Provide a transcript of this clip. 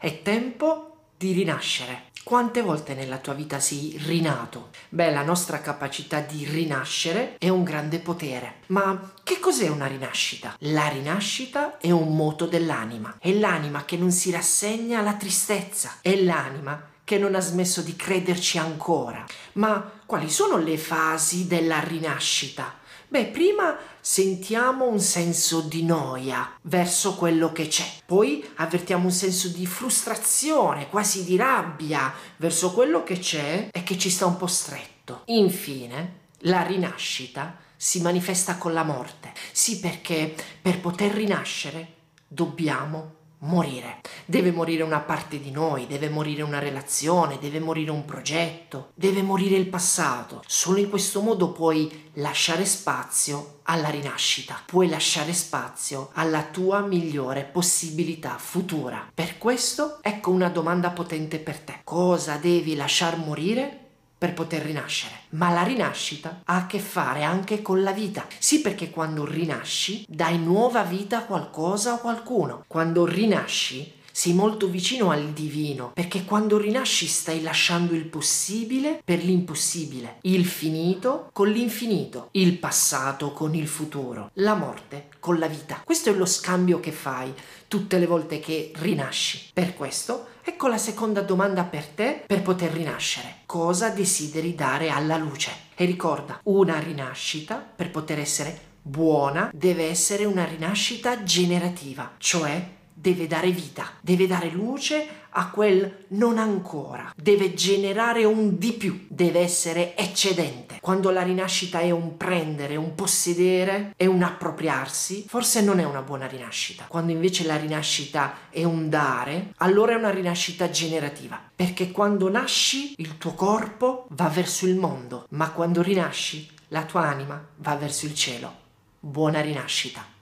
È tempo di rinascere. Quante volte nella tua vita sei rinato? Beh, la nostra capacità di rinascere è un grande potere. Ma che cos'è una rinascita? La rinascita è un moto dell'anima. È l'anima che non si rassegna alla tristezza. È l'anima che non ha smesso di crederci ancora. Ma quali sono le fasi della rinascita? Beh, prima sentiamo un senso di noia verso quello che c'è, poi avvertiamo un senso di frustrazione, quasi di rabbia verso quello che c'è e che ci sta un po' stretto. Infine, la rinascita si manifesta con la morte. Sì, perché per poter rinascere dobbiamo morire. Deve morire una parte di noi, deve morire una relazione, deve morire un progetto, deve morire il passato. Solo in questo modo puoi lasciare spazio alla rinascita, puoi lasciare spazio alla tua migliore possibilità futura. Per questo ecco una domanda potente per te. Cosa devi lasciar morire per poter rinascere. Ma la rinascita ha a che fare anche con la vita. Sì, perché quando rinasci dai nuova vita a qualcosa o qualcuno. Quando rinasci sei molto vicino al divino, perché quando rinasci stai lasciando il possibile per l'impossibile, il finito con l'infinito, il passato con il futuro, la morte con la vita. Questo è lo scambio che fai tutte le volte che rinasci. Per questo Ecco la seconda domanda per te per poter rinascere. Cosa desideri dare alla luce? E ricorda, una rinascita per poter essere buona deve essere una rinascita generativa, cioè deve dare vita, deve dare luce a quel non ancora, deve generare un di più, deve essere eccedente. Quando la rinascita è un prendere, un possedere, è un appropriarsi, forse non è una buona rinascita. Quando invece la rinascita è un dare, allora è una rinascita generativa, perché quando nasci il tuo corpo va verso il mondo, ma quando rinasci la tua anima va verso il cielo. Buona rinascita.